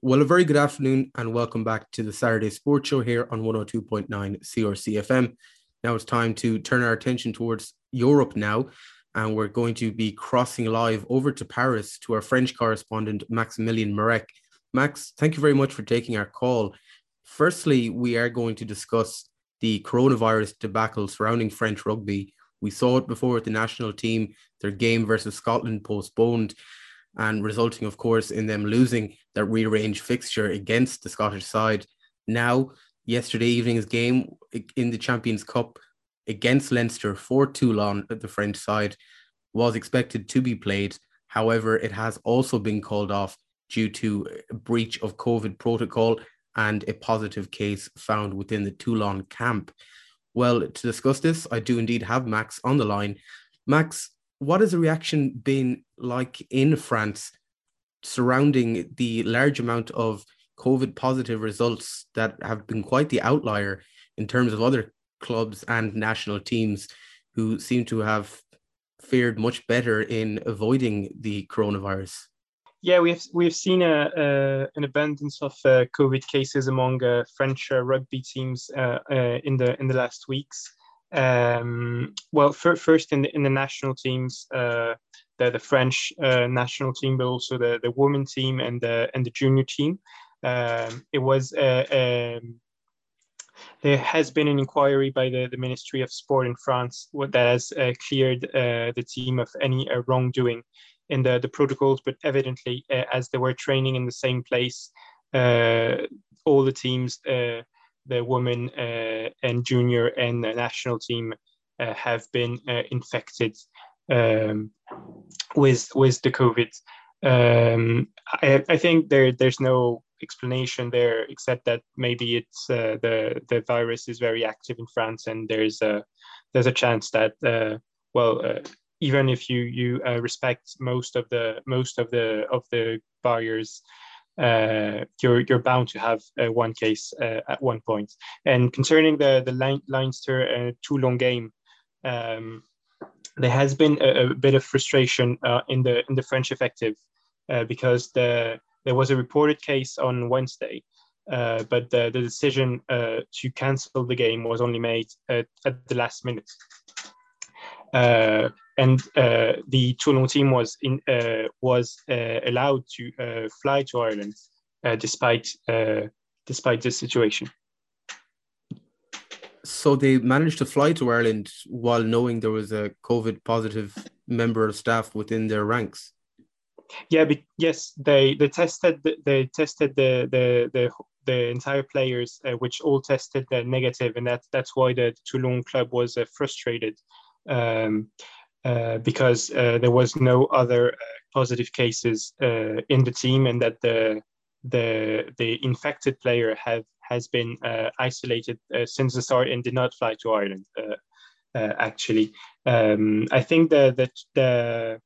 Well, a very good afternoon and welcome back to the Saturday Sports Show here on 102.9 CRC FM. Now it's time to turn our attention towards Europe now, and we're going to be crossing live over to Paris to our French correspondent, Maximilian Marek. Max, thank you very much for taking our call. Firstly, we are going to discuss the coronavirus debacle surrounding French rugby. We saw it before with the national team, their game versus Scotland postponed and resulting, of course, in them losing that rearranged fixture against the Scottish side. Now, yesterday evening's game in the Champions Cup against Leinster for Toulon, the French side, was expected to be played. However, it has also been called off due to a breach of COVID protocol and a positive case found within the Toulon camp. Well, to discuss this, I do indeed have Max on the line. Max, what has the reaction been like in France surrounding the large amount of COVID positive results that have been quite the outlier in terms of other clubs and national teams who seem to have fared much better in avoiding the coronavirus? Yeah, we've we've seen a, a an abundance of uh, COVID cases among uh, French uh, rugby teams uh, uh, in the in the last weeks. Um, well, for, first in the in the national teams, uh, the the French uh, national team, but also the the women team and the and the junior team. Um, it was uh, um, there has been an inquiry by the, the Ministry of Sport in France that has uh, cleared uh, the team of any uh, wrongdoing in the, the protocols, but evidently, as they were training in the same place, all the teams the women uh, and junior and the national team uh, have been uh, infected um, with with the COVID. Um, I, I, think there there's no explanation there except that maybe it's uh, the the virus is very active in France and there's a there's a chance that uh, well uh, even if you you respect most of the most of the of the barriers uh, you're you're bound to have uh, one case uh, at one point. And concerning the the Leinster uh, Toulon game, um, there has been a, a bit of frustration uh, in the in the French effective uh, because the there was a reported case on Wednesday. But the, the decision to cancel the game was only made at, at the last minute and uh, the Toulon team was in uh, was uh, allowed to uh, fly to Ireland uh, despite uh, despite this situation. So they managed to fly to Ireland while knowing there was a COVID positive member of staff within their ranks. Yeah, but yes, they they tested they tested the the the, the entire players, which all tested negative, and that that's why the Toulon club was frustrated. Um, because uh, there was no other uh, positive cases uh, in the team, and that the the the infected player have has been uh, isolated since the start and did not fly to Ireland. actually, um, I think that the, the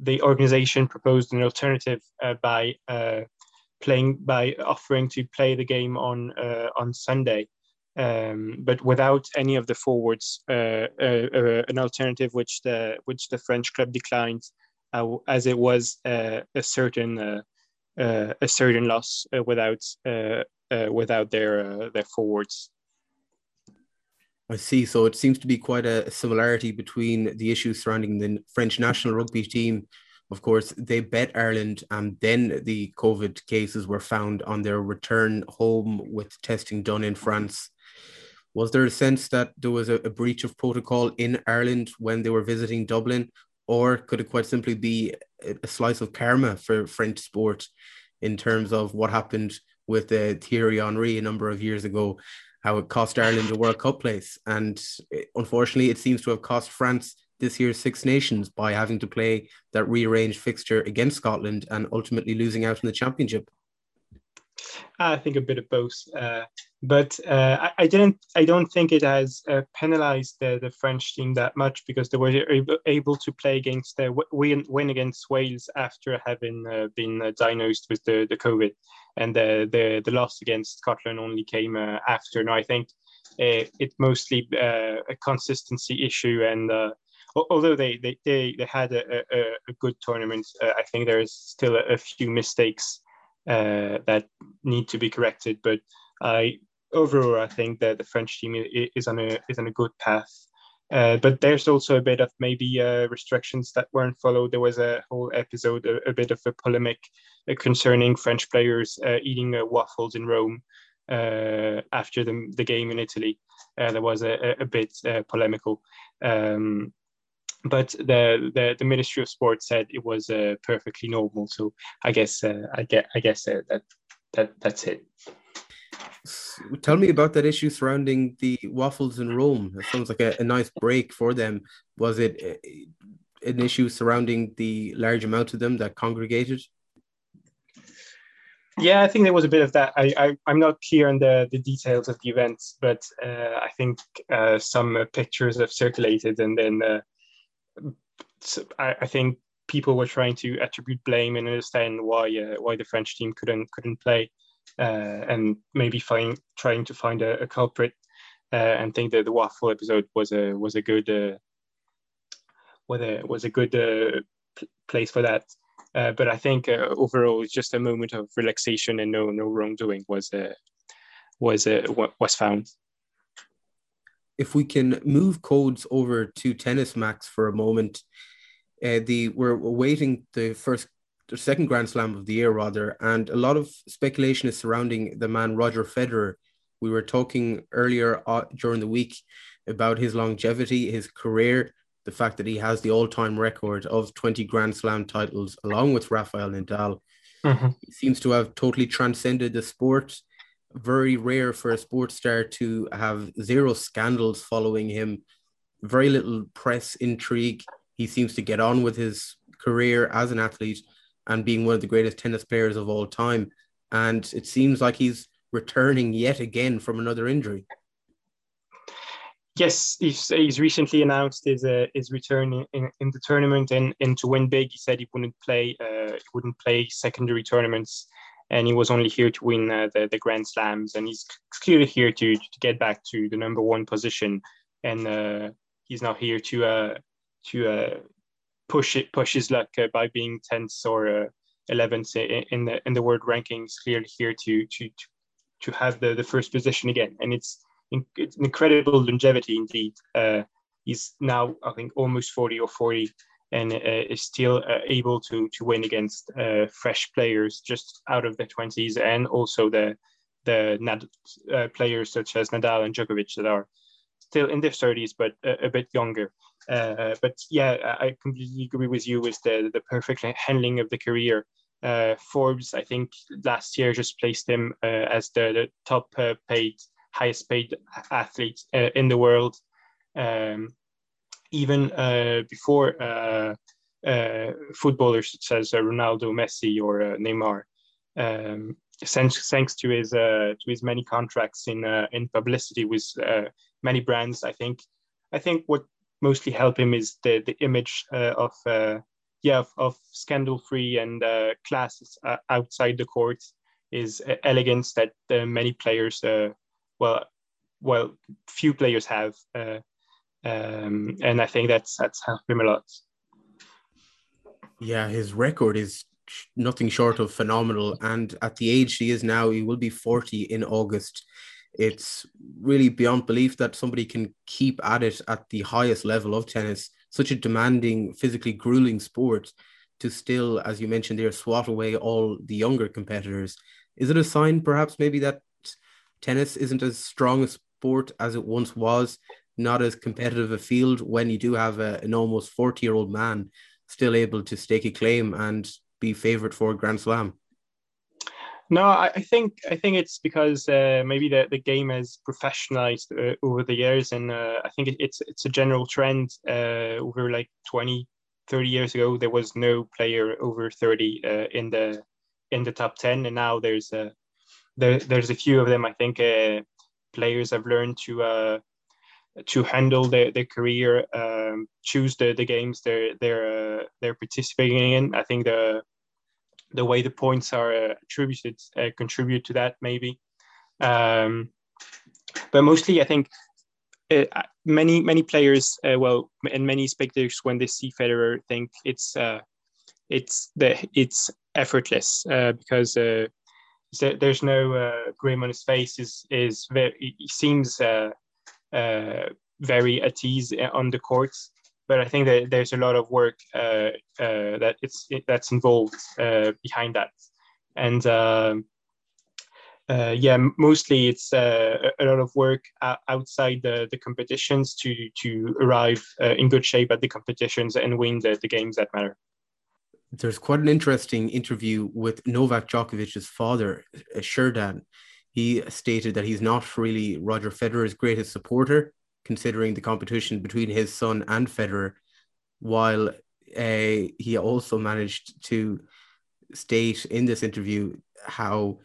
the organization proposed an alternative by playing by offering to play the game on on Sunday um, but without any of the forwards, uh, uh, uh, an alternative which the which the French club declined, uh, as it was uh, a certain uh, a certain loss without without their their forwards. I see. So it seems to be quite a similarity between the issues surrounding the French national rugby team. Of course, they bet Ireland, and then the COVID cases were found on their return home with testing done in France. Was there a sense that there was a, a breach of protocol in Ireland when they were visiting Dublin, or could it quite simply be a, slice of karma for French sport in terms of what happened with uh, Thierry Henry a number of years ago, how it cost Ireland a World Cup place, and uh, unfortunately, it seems to have cost France this year's Six Nations by having to play that rearranged fixture against Scotland and ultimately losing out in the championship. I think a bit of both, uh, but uh, I, I, didn't. I don't think it has uh, penalized the, the French team that much because they were able, to play against the win, win against Wales after having uh, been uh, diagnosed with the, the COVID, and the, the the loss against Scotland only came uh, after. And I think it's mostly a consistency issue and although they they, they, they had a, a, a good tournament, uh, I think there's still a, a few mistakes uh, that need to be corrected. But I overall, I think that the French team is on a is on a good path. Uh, but there's also a bit of maybe uh, restrictions that weren't followed. There was a whole episode, a, a bit of a polemic uh, concerning French players uh, eating uh, waffles in Rome uh, after the, the game in Italy. There was a, a bit polemical. Um, but the, the, the Ministry of Sport said it was perfectly normal. So I guess I get I guess that that that's it. Tell me about that issue surrounding the waffles in Rome. It sounds like a, a nice break for them. Was it uh, an issue surrounding the large amount of them that congregated? Yeah, I think there was a bit of that. I, I am not clear on the the details of the events, but uh, I think uh, some uh, pictures have circulated, and then uh, I, I, think people were trying to attribute blame and understand why uh, why the French team couldn't couldn't play uh, and maybe find trying to find a, a culprit uh, and think that the waffle episode was a was a good uh, was a was a good uh, p- place for that. Uh, but I think overall, it's just a moment of relaxation and no no wrongdoing was was was found. If we can move codes over to tennis, Max, for a moment, uh, the we're awaiting the first the second Grand Slam of the year, rather, and a lot of speculation is surrounding the man Roger Federer. We were talking earlier uh, during the week about his longevity, his career, the fact that he has the all-time record of 20 Grand Slam titles, along with Rafael Nadal. Mm-hmm. He seems to have totally transcended the sport. Very rare for a sports star to have zero scandals following him, very little press intrigue. He seems to get on with his career as an athlete and being one of the greatest tennis players of all time. And it seems like he's returning yet again from another injury. Yes, he's, he's recently announced his uh, his return in, in the tournament and, and to win big. He said he wouldn't play uh, he wouldn't play secondary tournaments, and he was only here to win uh, the the Grand Slams. And he's clearly here to to get back to the number one position. And uh, he's now here to uh, to uh, push it push his luck uh, by being 10th or 11th uh, in the in the world rankings clearly here to to to have the, the first position again and it's it's an incredible longevity indeed uh, he's now i think almost 40 or 40 and uh, is still uh, able to to win against uh, fresh players just out of the 20s and also the the Nad- players such as Nadal and Djokovic that are still in their 30s but a, a bit younger uh, but yeah, I completely agree with you with the the perfect handling of the career. Uh, Forbes, I think last year just placed him uh, as the, the top paid, highest paid athlete in the world. Um, even uh, before footballers such as Ronaldo, Messi, or Neymar. Um, thanks, thanks to his to his many contracts in in publicity with many brands, I think I think what mostly help him is the the image uh, of uh, yeah of, of scandal free and uh, classes uh, outside the court is elegance that uh, many players uh, well well few players have um, and I think that's that's helped him a lot. Yeah, his record is nothing short of phenomenal, and at the age he is now, he will be forty in August it's really beyond belief that somebody can keep at it at the highest level of tennis, such a demanding, physically grueling sport, to still, as you mentioned there, swat away all the younger competitors. Is it a sign, perhaps, maybe that tennis isn't as strong a sport as it once was, not as competitive a field when you do have a, an almost 40 year old man still able to stake a claim and be favourite for Grand Slam? No, I, I, think I think it's because uh, maybe the, the game has professionalized uh, over the years, and uh, I think it, it's it's a general trend. Uh, over like 20, 30 years ago, there was no player over thirty uh, in the in the top ten, and now there's a there, there's a few of them. I think uh, players have learned to to handle their, their career, um, choose the, the games they're they're they're participating in. I think the the way the points are uh, attributed uh, contribute to that maybe. Um, but mostly, I think uh, many many players, uh, well, and many spectators, when they see Federer, think it's uh, it's the it's effortless uh, because there's no uh, grim on his face. is is very he seems uh, uh, very at ease on the courts. But I think that there's a lot of work uh, uh, that it's it, that's involved uh, behind that, and um, yeah, mostly it's a lot of work outside the, the competitions to to arrive in good shape at the competitions and win the, the games that matter there's quite an interesting interview with Novak Djokovic's father, uh, Srdjan. He stated that he's not really Roger Federer's greatest supporter, considering the competition between his son and Federer, while uh, he also managed to state in this interview how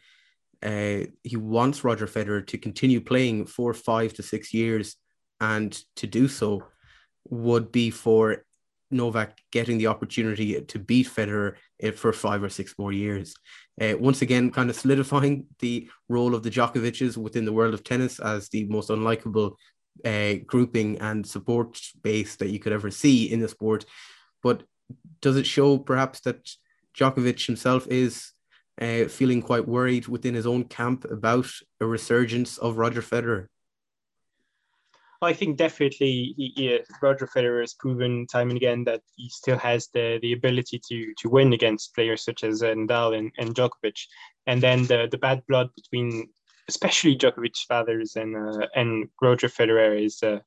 uh, he wants Roger Federer to continue playing for five to six years, and to do so would be for Novak getting the opportunity to beat Federer for five or six more years. Uh, once again, kind of solidifying the role of the Djokovic's within the world of tennis as the most unlikable uh, grouping and support base that you could ever see in the sport. But does it show perhaps that Djokovic himself is uh, feeling quite worried within his own camp about a resurgence of Roger Federer? I think definitely he, Roger Federer has proven time and again that he still has the, the ability to to win against players such as Nadal and, and Djokovic. And then the, the bad blood between especially Djokovic's fathers and uh, and Roger Federer is uh,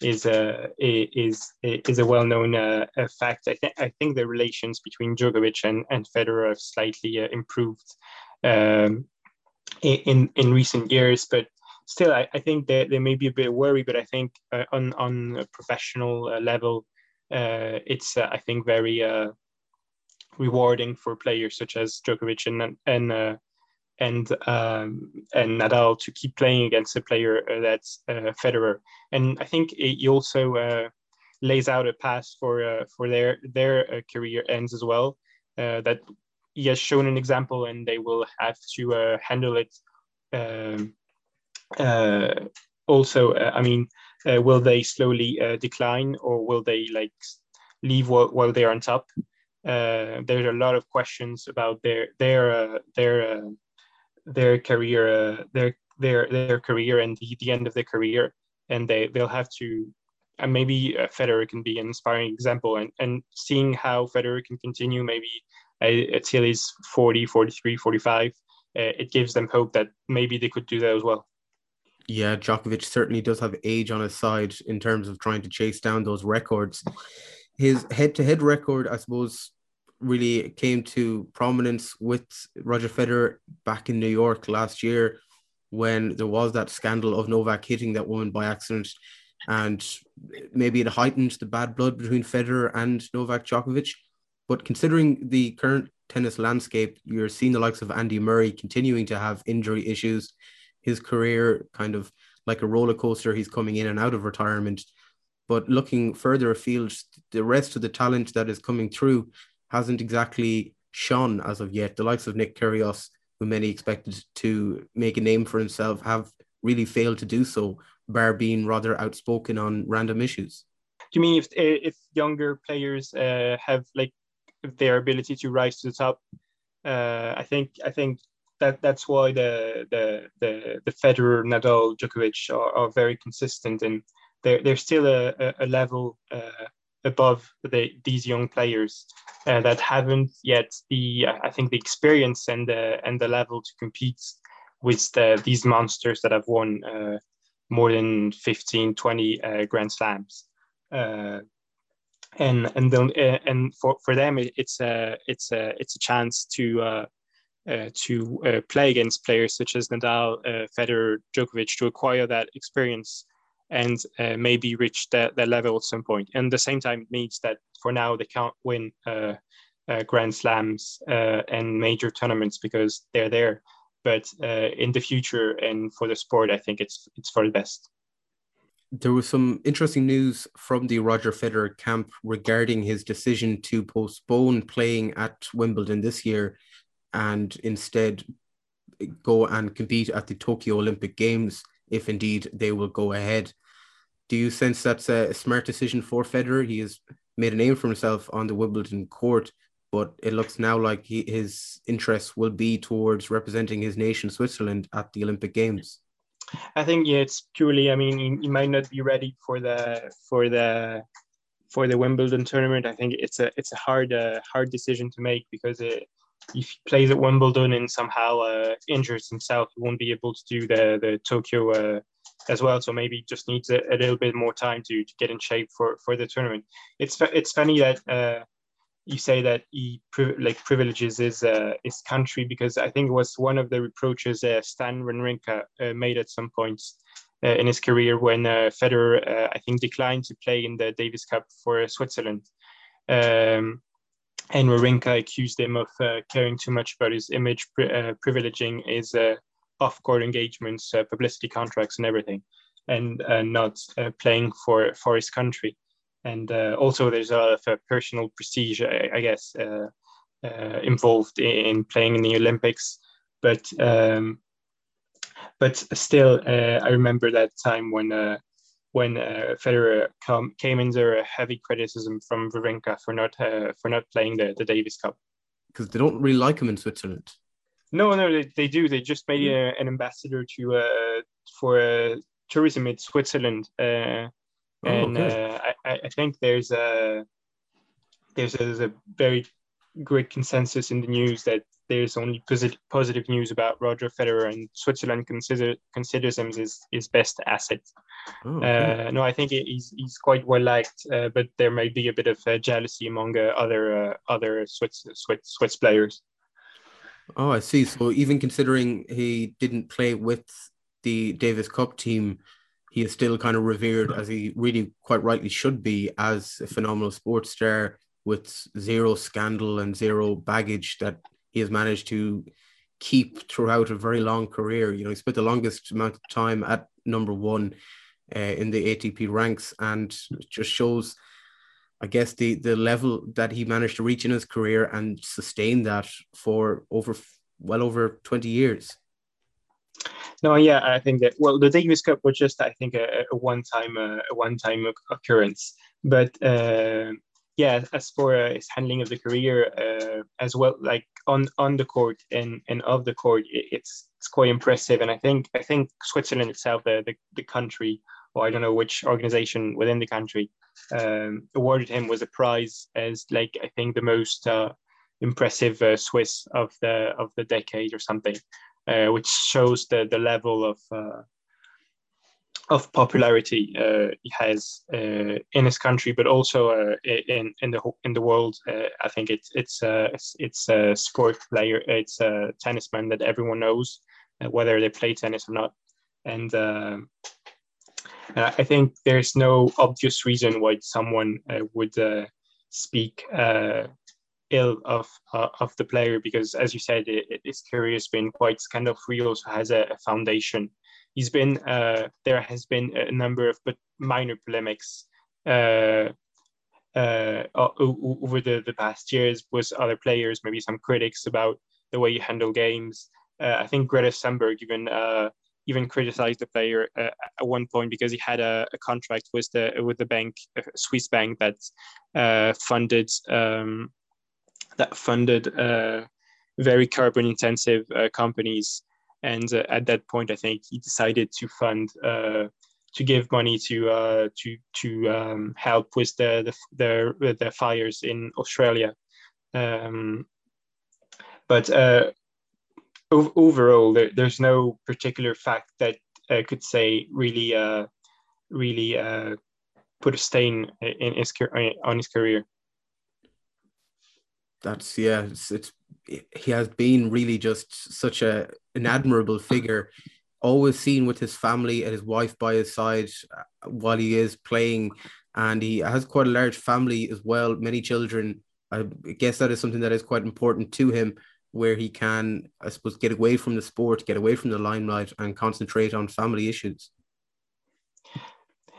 is uh, is is a well known uh, fact. I think I think the relations between Djokovic and, and Federer have slightly uh, improved um, in in recent years, but still, I, I think there, there may be a bit of worry, but I think uh, on on a professional uh, level, uh, it's uh, I think very uh, rewarding for players such as Djokovic and and uh, and um, and Nadal to keep playing against a player that's Federer, and I think it also lays out a path for for their their career ends as well. that he has shown an example, and they will have to handle it. Um, also, uh, I mean, uh, will they slowly decline or will they like leave while, while they're on top? there's a lot of questions about their their their their career their their their career and the, the end of their career. And they they'll have to and maybe uh, Federer can be an inspiring example. And, and seeing how Federer can continue maybe uh, until he's 40 43 45 uh, it gives them hope that maybe they could do that as well yeah, Djokovic certainly does have age on his side in terms of trying to chase down those records. His head to head record, I suppose, really came to prominence with Roger Federer back in New York last year when there was that scandal of Novak hitting that woman by accident. And maybe it heightened the bad blood between Federer and Novak Djokovic. But considering the current tennis landscape, you're seeing the likes of Andy Murray continuing to have injury issues his career kind of like a roller coaster. He's coming in and out of retirement. But looking further afield, the rest of the talent that is coming through hasn't exactly shone as of yet. The likes of Nick Kyrgios, who many expected to make a name for himself, have really failed to do so, bar being rather outspoken on random issues. Do you mean if if younger players uh, have like their ability to rise to the top? Uh, I think I think that that's why the the the, the Federer, Nadal, Djokovic are, are very consistent, and they're they're still a, a level uh, above the, these young players uh, that haven't yet the I think the experience and the and the level to compete with the, these monsters that have won uh, more than 15, 20 uh, Grand Slams. Uh, and and uh, and for, for them it's a it's a it's a chance to uh, to uh, play against players such as Nadal, uh, Federer, Djokovic to acquire that experience and uh, maybe reach that, that level at some point. And at the same time, it means that for now they can't win uh, Grand Slams and major tournaments because they're there. But in the future and for the sport, I think it's it's for the best. There was some interesting news from the Roger Federer camp regarding his decision to postpone playing at Wimbledon this year and instead go and compete at the Tokyo Olympic Games if indeed they will go ahead. Do you sense that's a smart decision for Federer? He has made a name for himself on the Wimbledon court, but it looks now like he, his interest will be towards representing his nation, Switzerland, at the Olympic Games. I think yeah, it's purely. I mean, he, might not be ready for the for the for the Wimbledon tournament. I think it's a it's a hard uh, hard decision to make because it, if he plays at Wimbledon and somehow uh, injures himself, he won't be able to do the the Tokyo uh, as well. So maybe just needs a, a, little bit more time to, to get in shape for, for the tournament. It's it's funny that uh, you say that he like privileges his uh, his country because I think it was one of the reproaches uh, Stan Wawrinka uh, made at some points in his career when Federer I think declined to play in the Davis Cup for Switzerland. Um, and Wawrinka accused him of caring too much about his image, pri- privileging his off-court engagements, publicity contracts, and everything, and not playing for for his country and uh, also there's a lot of uh, personal prestige, I, I guess, uh, uh involved in playing in the Olympics. But um, but still, uh, I remember that time when uh, when Federer come, came under heavy criticism from Wawrinka for not for not playing the, the Davis Cup because they don't really like him in Switzerland. No, no, they, they do. They just made mm. an ambassador to for tourism in Switzerland. Uh, Oh, and okay. uh, I, I think there's a there's a, there's a very great consensus in the news that there's only positive positive news about Roger Federer, and Switzerland consider considers him his his best asset. Oh, okay. uh, no, I think he's he's quite well liked, uh, but there may be a bit of uh, jealousy among uh, other uh, other Swiss, Swiss Swiss players. Oh, I see. So even considering he didn't play with the Davis Cup team, he is still kind of revered as he really quite rightly should be as a phenomenal sports star with zero scandal and zero baggage that he has managed to keep throughout a very long career. You know, he spent the longest amount of time at number one uh, in the ATP ranks, and just shows, I guess, the the level that he managed to reach in his career and sustain that for over well over twenty years. No, yeah, I think that well, the Davis Cup was just I think a, a one-time uh, a one-time occurrence, but uh, yeah, as for uh, his handling of the career uh, as well, like on on the court and and of the court, it, it's it's quite impressive, and I think I think Switzerland itself, the the, the country, or I don't know which organization within the country, um, awarded him was a prize as like I think the most uh, impressive uh, Swiss of the of the decade or something uh, which shows the, the level of uh, of popularity uh, he has uh, in his country, but also in in the in the world. I think it's it's it's, it's a sport player. It's a tennisman that everyone knows, whether they play tennis or not. And I think there's no obvious reason why someone would speak ill of uh, of the player because, as you said, it, his career has been quite scandal-free. Also has a, a foundation. He's been uh, there has been a number of but minor polemics uh, uh over the, the past years with other players, maybe some critics about the way you handle games. Uh, I think Greta Thunberg even uh, even criticized the player uh, at one point because he had a, a, contract with the with the bank, a Swiss bank that uh, funded um, that funded uh, very carbon intensive uh, companies. And uh, at that point, I think he decided to fund to give money to uh, to to um, help with the the, the, the fires in Australia. Um, but uh, ov- overall, there, there's no particular fact that I could say really uh, really put a stain in his on his career. That's yeah, it's, it's he has been really just such a an admirable figure always seen with his family and his wife by his side uh, while he is playing. And he has quite a large family as well many children. I guess that is something that is quite important to him where he can i suppose get away from the sport get away from the limelight and concentrate on family issues.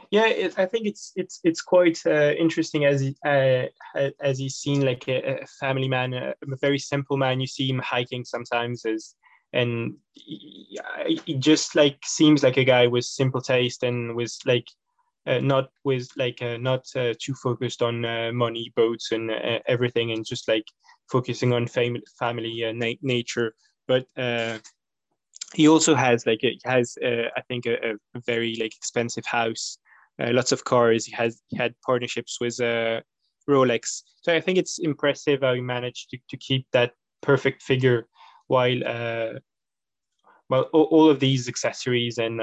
Yeah it, i think it's it's it's quite uh, interesting as he, uh, as he's seen like a, a family man a, a, very simple man. You see him hiking sometimes as and he, he just like seems like a guy with simple taste and with like uh, not with like uh, not uh, too focused on uh, money boats and uh, everything and just like focusing on family family uh, na- nature, but uh, he also has like he has uh, I think a, a, very like expensive house, uh, lots of cars. He has he had partnerships with uh, Rolex, so I think it's impressive how he managed to, to keep that perfect figure while uh, well all, of these accessories and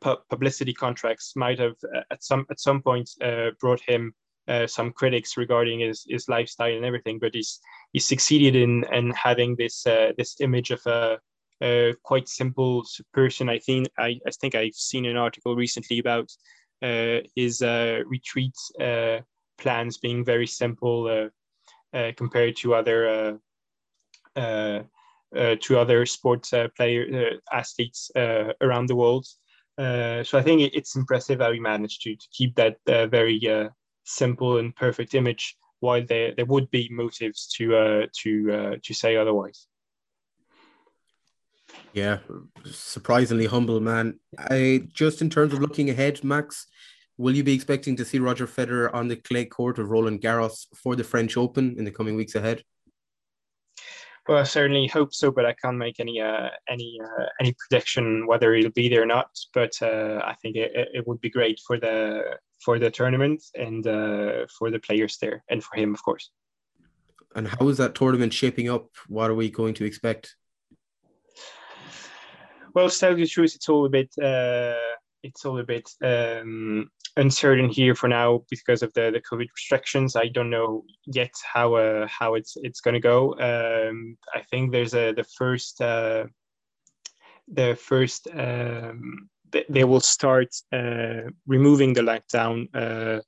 pu- publicity contracts might have at some at some point brought him uh, some critics regarding his, his lifestyle and everything, but he's he succeeded in in having this uh, this image of a, a, quite simple person. I think I, I think I've seen an article recently about uh, his retreat plans being very simple compared to other to other sports player athletes around the world. Uh, so I think it's impressive how he managed to, to keep that uh, very uh, simple and perfect image, while there, there would be motives to uh, to uh, to say otherwise. Yeah, surprisingly humble man. I just in terms of looking ahead, Max, will you be expecting to see Roger Federer on the clay court of Roland Garros for the French Open in the coming weeks ahead? Well, I certainly hope so, but I can't make any uh, any uh, any prediction whether he'll be there or not. But uh, I think it, it would be great for the for the tournament and uh, for the players there, and for him, of course. And how is that tournament shaping up? What are we going to expect? Well, to tell you the truth, it's all a bit uh, it's all a bit um, uncertain here for now because of the, the COVID restrictions. I don't know yet how uh, how it's it's going to go. Um, I think there's a the first uh, the first um, they will start uh, removing the lockdown uh,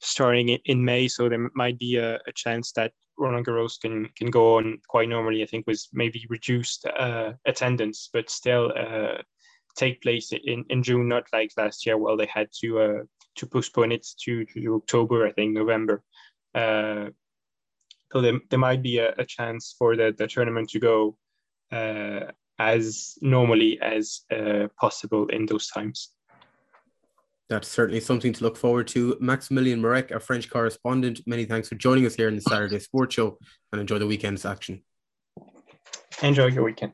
starting in May, so there might be a, a, chance that Roland Garros can can go on quite normally. I think with maybe reduced uh, attendance, but still take place in, in June, not like last year. Well, they had to uh, to postpone it to, to October, I think November. Uh, so there, there might be a, a chance for the, the tournament to go uh, as normally as uh, possible in those times. That's certainly something to look forward to. Maximilian Marek, our French correspondent, many thanks for joining us here in the Saturday Sports Show and enjoy the weekend's action. Enjoy your weekend.